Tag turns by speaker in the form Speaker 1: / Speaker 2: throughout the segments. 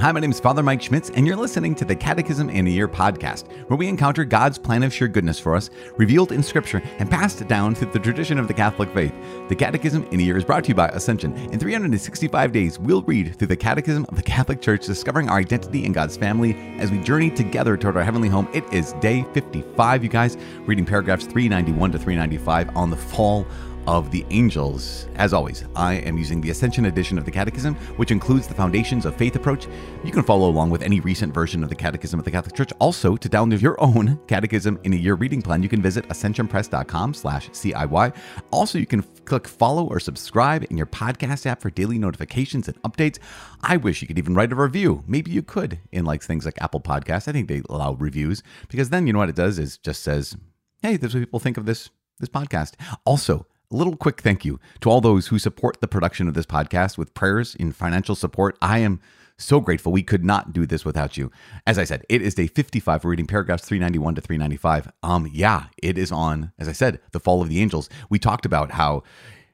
Speaker 1: Hi, my name is Father Mike Schmitz, and you're listening to the Catechism in a Year podcast, where we encounter God's plan of sheer goodness for us, revealed in Scripture and passed down through the tradition of the Catholic faith. The Catechism in a Year is brought to you by Ascension. In 365 days, we'll read through the Catechism of the Catholic Church, discovering our identity in God's family as we journey together toward our heavenly home. It is day 55, you guys, reading paragraphs 391 to 395 on the fall of the angels. As always, I am using the Ascension edition of the Catechism, which includes the Foundations of Faith approach. You can follow along with any recent version of the Catechism of the Catholic Church. Also, to download your own Catechism in a Year reading plan, you can visit ascensionpress.com/ciy. Also, you can click follow or subscribe in your podcast app for daily notifications and updates. I wish you could even write a review. Maybe you could in like things like Apple Podcasts. I think they allow reviews because then you know what it does is just says, "Hey, this is what people think of this this podcast." Also, a little quick thank you to all those who support the production of this podcast with prayers and financial support. I am so grateful. We could not do this without you. As I said, it is day 55. We're reading paragraphs 391 to 395. Um, yeah, it is on, as I said, the fall of the angels. We talked about how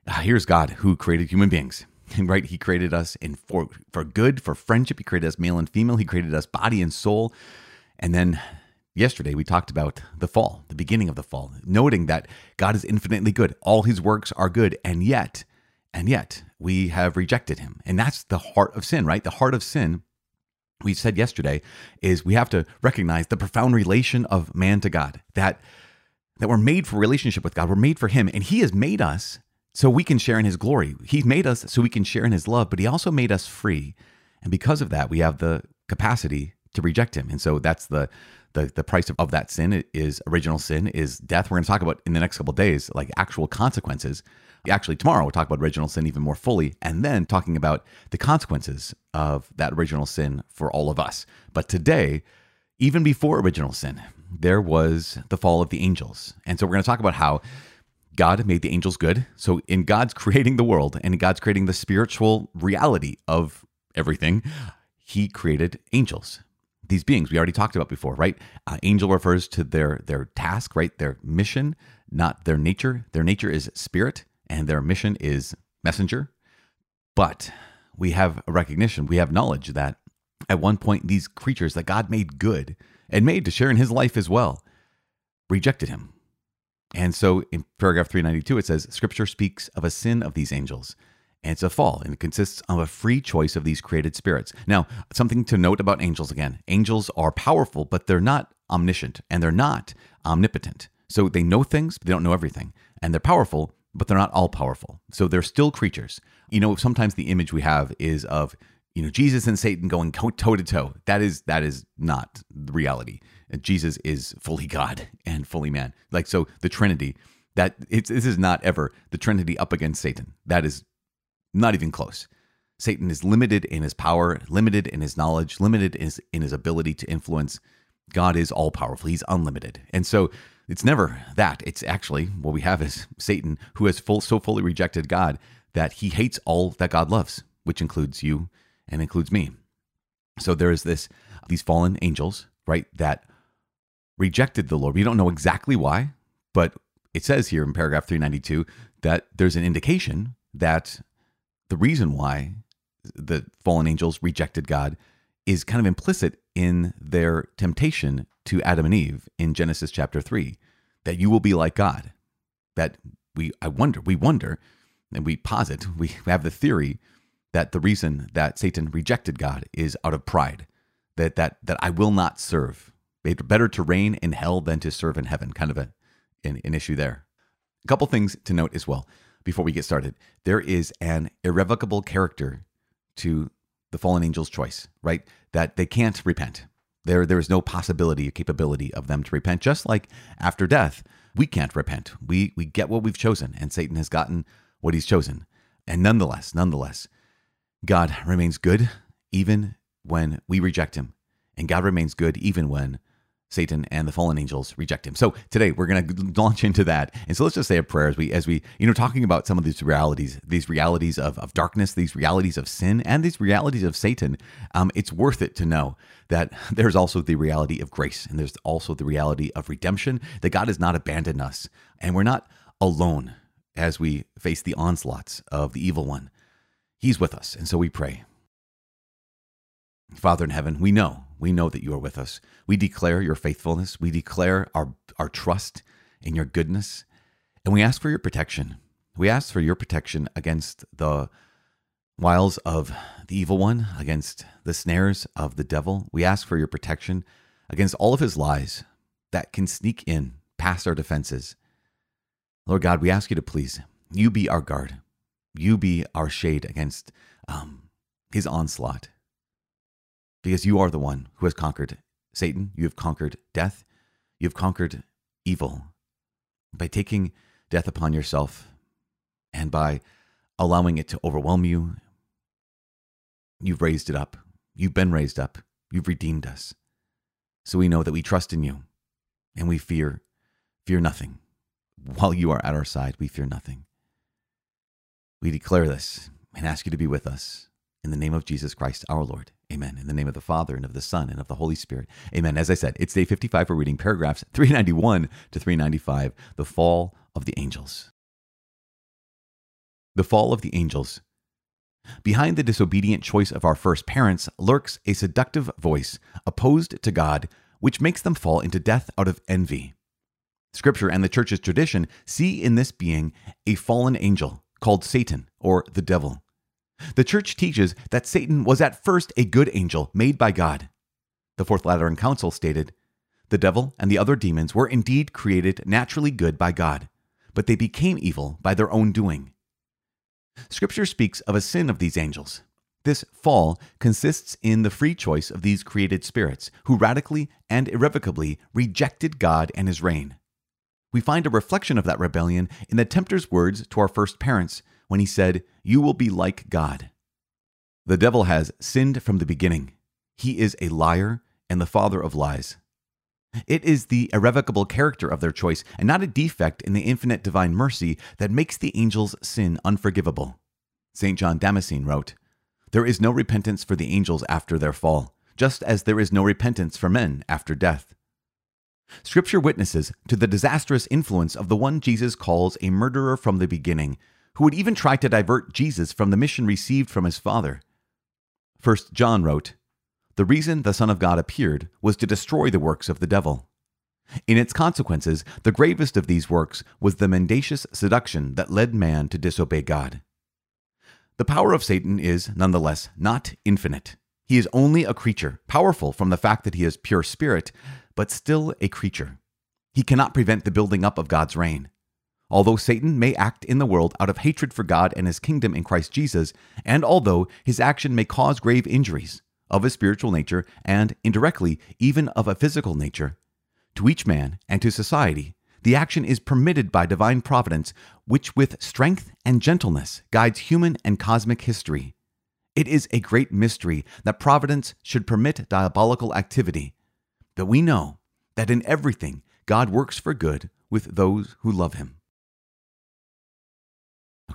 Speaker 1: uh, here's God who created human beings. Right, he created us in for for good, for friendship. He created us male and female. He created us body and soul. And then Yesterday, we talked about the fall, the beginning of the fall, noting that God is infinitely good. All his works are good, and yet, and yet, we have rejected him. And that's the heart of sin, right? The heart of sin, we said yesterday, is we have to recognize the profound relation of man to God, that, that we're made for relationship with God. We're made for him, and he has made us so we can share in his glory. He's made us so we can share in his love, but he also made us free. And because of that, we have the capacity to reject him. And so that's the the, the price of, of that sin is original sin is death. We're going to talk about in the next couple days, like actual consequences. Actually, tomorrow we'll talk about original sin even more fully, and then talking about the consequences of that original sin for all of us. But today, even before original sin, there was the fall of the angels. And so we're going to talk about how God made the angels good. So in God's creating the world and God's creating the spiritual reality of everything, he created angels these beings we already talked about before, right? Uh, angel refers to their their task, right? Their mission, not their nature. Their nature is spirit, and their mission is messenger. But we have a recognition, we have knowledge that at one point these creatures that God made good and made to share in His life as well rejected Him. And so in paragraph 392, it says, Scripture speaks of a sin of these angels and it's a fall, and it consists of a free choice of these created spirits. Now, something to note about angels again angels are powerful, but they're not omniscient and they're not omnipotent. So they know things, but they don't know everything. And they're powerful, but they're not all powerful. So they're still creatures. You know, sometimes the image we have is of you know Jesus and Satan going toe to toe. That is that is not the reality. Jesus is fully God and fully man. Like so, the Trinity. That it's this is not ever the Trinity up against Satan. That is not even close. Satan is limited in his power, limited in his knowledge, limited in his, ability to influence. God is all powerful, he's unlimited. And so it's never that. It's actually what we have is Satan who has full, so fully rejected God that he hates all that God loves, which includes you and includes me. So there is this these fallen angels, right, that rejected the Lord. We don't know exactly why, but it says here in paragraph 392 that there's an indication that the reason why the fallen angels rejected God is kind of implicit in their temptation to Adam and Eve in Genesis chapter 3 that you will be like God. That we I wonder, we wonder and we posit, we have the theory that the reason that Satan rejected God is out of pride. That that that I will not serve. Better to reign in hell than to serve in heaven. Kind of a an, an issue there. A couple things to note as well before we get started. There is an irrevocable character to the fallen angel's choice, right? That they can't repent. There, there is no possibility or capability of them to repent. Just like after death, we can't repent. We we get what we've chosen, and Satan has gotten what he's chosen. And nonetheless, nonetheless, God remains good even when we reject him. And God remains good even when Satan and the fallen angels reject him. So today we're going to launch into that. And so let's just say a prayer as we, as we, you know, talking about some of these realities, these realities of, of darkness, these realities of sin, and these realities of Satan. Um, it's worth it to know that there's also the reality of grace and there's also the reality of redemption, that God has not abandoned us and we're not alone as we face the onslaughts of the evil one. He's with us. And so we pray. Father in heaven, we know, we know that you are with us. We declare your faithfulness. We declare our, our trust in your goodness. And we ask for your protection. We ask for your protection against the wiles of the evil one, against the snares of the devil. We ask for your protection against all of his lies that can sneak in past our defenses. Lord God, we ask you to please, you be our guard. You be our shade against um, his onslaught. Because you are the one who has conquered Satan. You have conquered death. You have conquered evil. By taking death upon yourself and by allowing it to overwhelm you You've raised it up. You've been raised up. You've redeemed us. So we know that we trust in you and we fear, fear nothing. While you are at our side, we fear nothing. We declare this and ask you to be with us in the name of Jesus Christ our Lord. Amen. In the name of the Father and of the Son and of the Holy Spirit. Amen. As I said, it's day 55 for reading paragraphs 391 to 395, the fall of the angels. The fall of the angels Behind the disobedient choice of our first parents lurks a seductive voice opposed to God, which makes them fall into death out of envy. Scripture and the church's tradition see in this being a fallen angel called Satan or the devil. The church teaches that Satan was at first a good angel made by God. The Fourth Lateran Council stated, The devil and the other demons were indeed created naturally good by God, but they became evil by their own doing. Scripture speaks of a sin of these angels. This fall consists in the free choice of these created spirits who radically and irrevocably rejected God and his reign. We find a reflection of that rebellion in the tempter's words to our first parents when he said, You will be like God. The devil has sinned from the beginning. He is a liar and the father of lies. It is the irrevocable character of their choice and not a defect in the infinite divine mercy that makes the angels' sin unforgivable. St. John Damascene wrote, There is no repentance for the angels after their fall, just as there is no repentance for men after death. Scripture witnesses to the disastrous influence of the one Jesus calls a murderer from the beginning, who would even try to divert Jesus from the mission received from his Father. First John wrote, the reason the Son of God appeared was to destroy the works of the devil. In its consequences, the gravest of these works was the mendacious seduction that led man to disobey God. The power of Satan is, nonetheless, not infinite. He is only a creature, powerful from the fact that he is pure spirit, but still a creature. He cannot prevent the building up of God's reign. Although Satan may act in the world out of hatred for God and his kingdom in Christ Jesus, and although his action may cause grave injuries, of a spiritual nature and, indirectly, even of a physical nature. To each man and to society, the action is permitted by divine providence, which with strength and gentleness guides human and cosmic history. It is a great mystery that providence should permit diabolical activity, but we know that in everything God works for good with those who love him.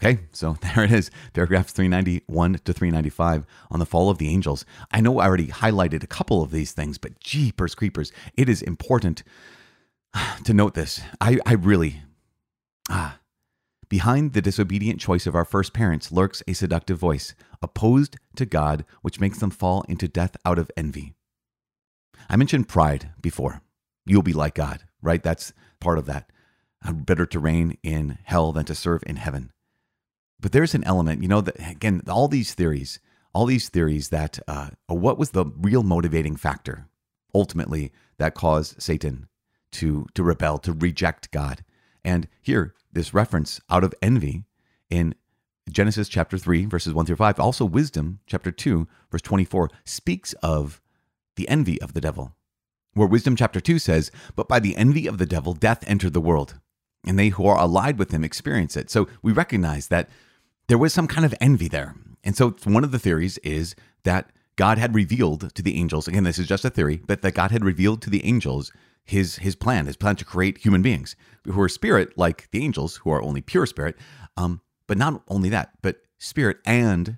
Speaker 1: Okay, so there it is, paragraphs 391 to 395 on the fall of the angels. I know I already highlighted a couple of these things, but jeepers creepers, it is important to note this. I, I really, ah, behind the disobedient choice of our first parents lurks a seductive voice, opposed to God, which makes them fall into death out of envy. I mentioned pride before. You'll be like God, right? That's part of that. Better to reign in hell than to serve in heaven but there's an element, you know, that again, all these theories, all these theories that uh, what was the real motivating factor ultimately that caused Satan to to rebel, to reject God. And here, this reference out of envy in Genesis chapter 3, verses 1 through 5, also Wisdom chapter 2, verse 24, speaks of the envy of the devil. Where Wisdom chapter 2 says, But by the envy of the devil, death entered the world, and they who are allied with him experience it. So we recognize that there was some kind of envy there. And so one of the theories is that God had revealed to the angels, again, this is just a theory, but that God had revealed to the angels his his plan, his plan to create human beings who are spirit like the angels, who are only pure spirit. Um, but not only that, but spirit and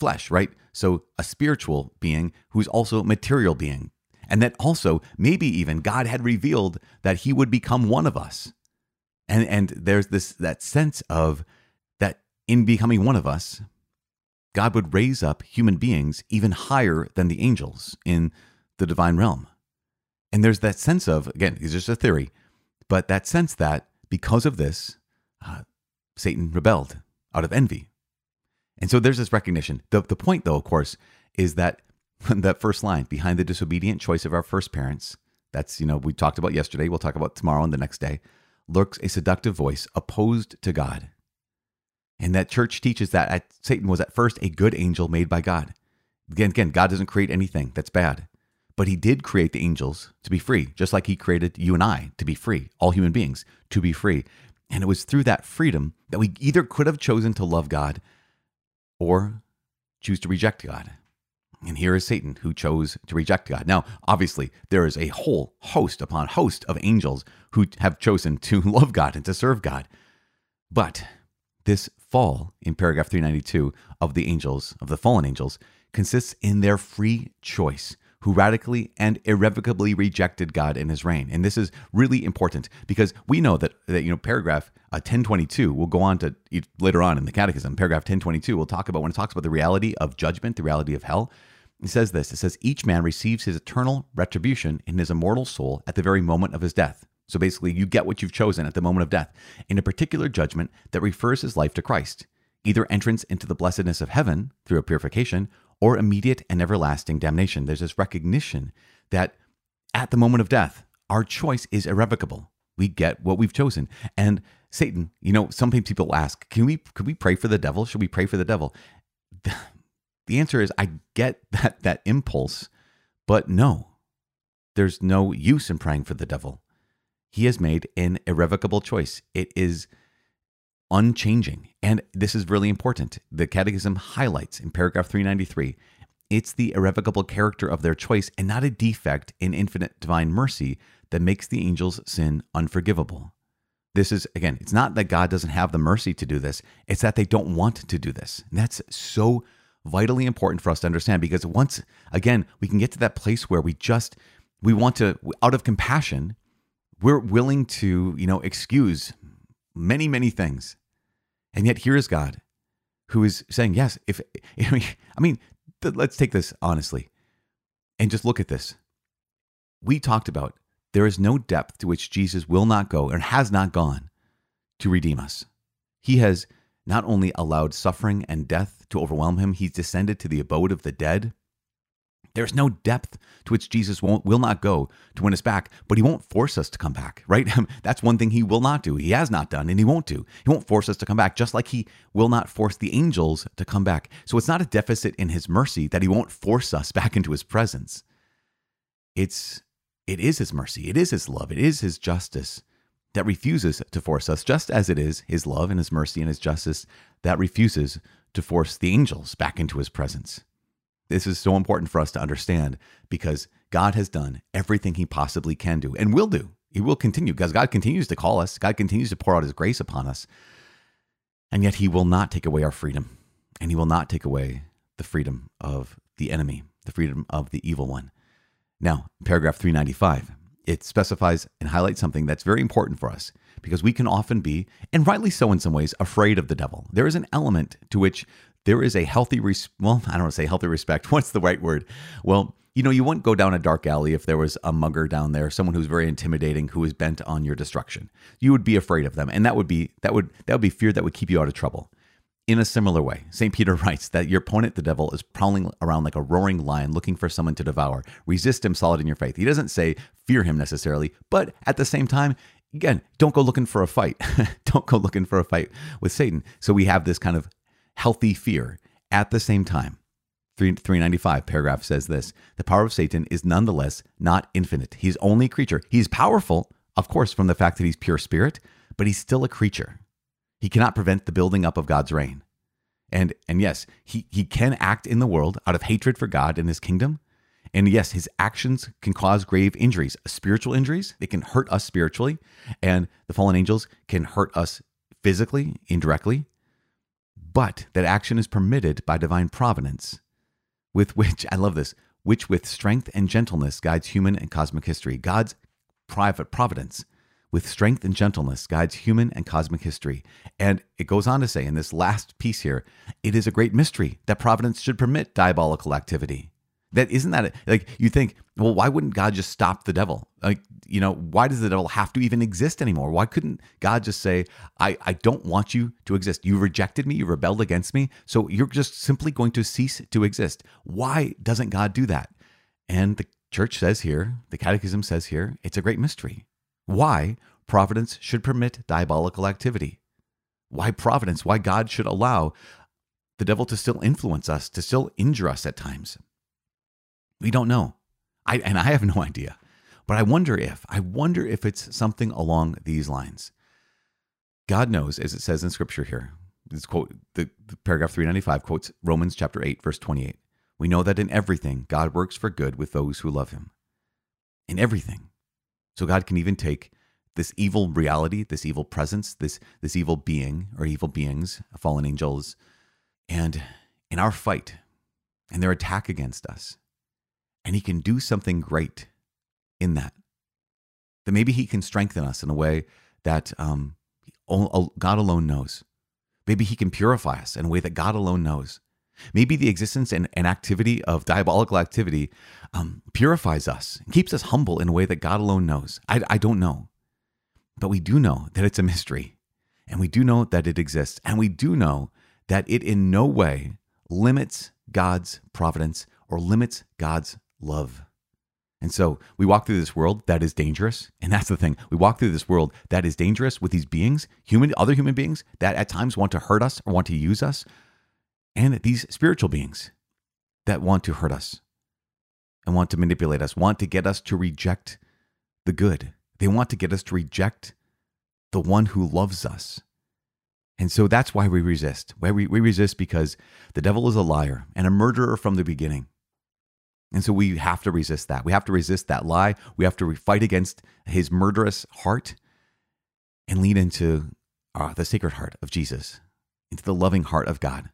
Speaker 1: flesh, right? So a spiritual being who's also material being. And that also maybe even God had revealed that he would become one of us. And and there's this that sense of in becoming one of us, God would raise up human beings even higher than the angels in the divine realm. And there's that sense of, again, it's just a theory, but that sense that because of this, uh, Satan rebelled out of envy. And so there's this recognition. The, the point, though, of course, is that that first line behind the disobedient choice of our first parents, that's, you know, we talked about yesterday, we'll talk about tomorrow and the next day, lurks a seductive voice opposed to God. And that church teaches that Satan was at first a good angel made by God. Again, again, God doesn't create anything that's bad, but he did create the angels to be free, just like he created you and I to be free, all human beings to be free. And it was through that freedom that we either could have chosen to love God or choose to reject God. And here is Satan who chose to reject God. Now, obviously, there is a whole host upon host of angels who have chosen to love God and to serve God. But this fall in paragraph 392 of the angels, of the fallen angels, consists in their free choice who radically and irrevocably rejected God and his reign. And this is really important because we know that, that you know, paragraph uh, 1022 will go on to later on in the catechism. Paragraph 1022 will talk about when it talks about the reality of judgment, the reality of hell. It says this it says, each man receives his eternal retribution in his immortal soul at the very moment of his death. So basically, you get what you've chosen at the moment of death in a particular judgment that refers his life to Christ, either entrance into the blessedness of heaven through a purification or immediate and everlasting damnation. There's this recognition that at the moment of death, our choice is irrevocable. We get what we've chosen. And Satan, you know, sometimes people ask, can we could we pray for the devil? Should we pray for the devil? The answer is I get that that impulse, but no. There's no use in praying for the devil. He has made an irrevocable choice. It is unchanging. And this is really important. The Catechism highlights in paragraph 393 it's the irrevocable character of their choice and not a defect in infinite divine mercy that makes the angels' sin unforgivable. This is, again, it's not that God doesn't have the mercy to do this, it's that they don't want to do this. And that's so vitally important for us to understand because once, again, we can get to that place where we just, we want to, out of compassion, we're willing to, you know, excuse many, many things and yet here is God who is saying, yes, if, I mean, let's take this honestly and just look at this. We talked about there is no depth to which Jesus will not go and has not gone to redeem us. He has not only allowed suffering and death to overwhelm him, he's descended to the abode of the dead there's no depth to which Jesus won't, will not go to win us back, but he won't force us to come back, right? That's one thing he will not do. He has not done, and he won't do. He won't force us to come back, just like he will not force the angels to come back. So it's not a deficit in his mercy that he won't force us back into his presence. It's it is his mercy, it is his love, it is his justice that refuses to force us, just as it is his love and his mercy and his justice that refuses to force the angels back into his presence. This is so important for us to understand because God has done everything he possibly can do and will do. He will continue because God continues to call us, God continues to pour out his grace upon us. And yet he will not take away our freedom, and he will not take away the freedom of the enemy, the freedom of the evil one. Now, paragraph 395, it specifies and highlights something that's very important for us because we can often be, and rightly so in some ways, afraid of the devil. There is an element to which there is a healthy, res- well, I don't want to say healthy respect. What's the right word? Well, you know, you wouldn't go down a dark alley if there was a mugger down there, someone who's very intimidating, who is bent on your destruction. You would be afraid of them, and that would be that would that would be fear that would keep you out of trouble. In a similar way, St. Peter writes that your opponent, the devil, is prowling around like a roaring lion looking for someone to devour. Resist him solid in your faith. He doesn't say fear him necessarily, but at the same time, again, don't go looking for a fight. don't go looking for a fight with Satan. So we have this kind of healthy fear. At the same time, 395 paragraph says this The power of Satan is nonetheless not infinite. He's only a creature. He's powerful, of course, from the fact that he's pure spirit, but he's still a creature. He cannot prevent the building up of God's reign. And, and yes, he, he can act in the world out of hatred for God and his kingdom. And yes, his actions can cause grave injuries, uh, spiritual injuries. They can hurt us spiritually. And the fallen angels can hurt us physically, indirectly but that action is permitted by divine providence, with which, I love this, which with strength and gentleness guides human and cosmic history. God's private providence, with strength and gentleness guides human and cosmic history. And it goes on to say in this last piece here, it is a great mystery that providence should permit diabolical activity. That isn't that like you think, well, why wouldn't God just stop the devil? Like, you know, why does the devil have to even exist anymore? Why couldn't God just say, I, I don't want you to exist? You rejected me, you rebelled against me, so you're just simply going to cease to exist. Why doesn't God do that? And the church says here, the catechism says here, it's a great mystery. Why providence should permit diabolical activity? Why providence, why God should allow the devil to still influence us, to still injure us at times? We don't know. I, and I have no idea. But I wonder if, I wonder if it's something along these lines. God knows, as it says in scripture here, this quote, the, the paragraph 395 quotes Romans chapter 8, verse 28. We know that in everything God works for good with those who love him. In everything. So God can even take this evil reality, this evil presence, this this evil being or evil beings, fallen angels, and in our fight and their attack against us, and he can do something great in that. That maybe he can strengthen us in a way that um, God alone knows. Maybe he can purify us in a way that God alone knows. Maybe the existence and, and activity of diabolical activity um, purifies us, and keeps us humble in a way that God alone knows. I, I don't know. But we do know that it's a mystery, and we do know that it exists, and we do know that it in no way limits God's providence or limits God's love. And so we walk through this world that is dangerous. And that's the thing. We walk through this world that is dangerous with these beings, human, other human beings that at times want to hurt us or want to use us, and these spiritual beings that want to hurt us and want to manipulate us, want to get us to reject the good. They want to get us to reject the one who loves us. And so that's why we resist. Why we, we resist because the devil is a liar and a murderer from the beginning. And so we have to resist that. We have to resist that lie. We have to fight against his murderous heart and lean into uh, the sacred heart of Jesus, into the loving heart of God.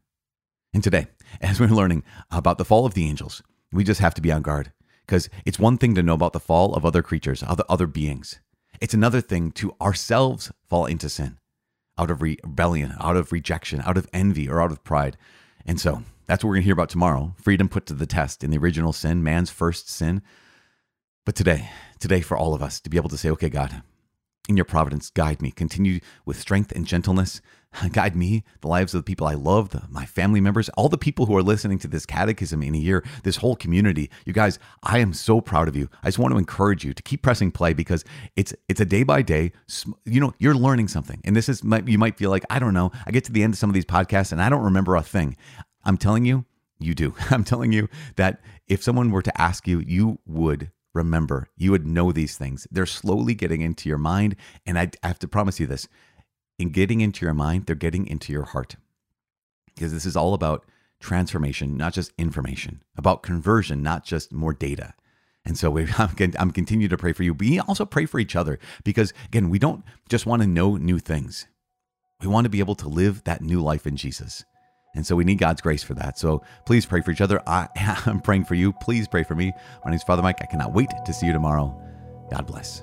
Speaker 1: And today, as we're learning about the fall of the angels, we just have to be on guard because it's one thing to know about the fall of other creatures, other, other beings. It's another thing to ourselves fall into sin out of rebellion, out of rejection, out of envy, or out of pride. And so that's what we're going to hear about tomorrow. Freedom put to the test in the original sin, man's first sin. But today, today for all of us to be able to say, okay, God, in your providence, guide me. Continue with strength and gentleness. Guide me, the lives of the people I love, the, my family members, all the people who are listening to this catechism in a year, this whole community. You guys, I am so proud of you. I just want to encourage you to keep pressing play because it's it's a day by day. You know, you're learning something, and this is you might feel like I don't know. I get to the end of some of these podcasts and I don't remember a thing. I'm telling you, you do. I'm telling you that if someone were to ask you, you would remember. You would know these things. They're slowly getting into your mind. And I, I have to promise you this in getting into your mind, they're getting into your heart. Because this is all about transformation, not just information, about conversion, not just more data. And so we, I'm, I'm to pray for you. We also pray for each other because, again, we don't just want to know new things. We want to be able to live that new life in Jesus. And so we need God's grace for that. So please pray for each other. I am praying for you. Please pray for me. My name is Father Mike. I cannot wait to see you tomorrow. God bless.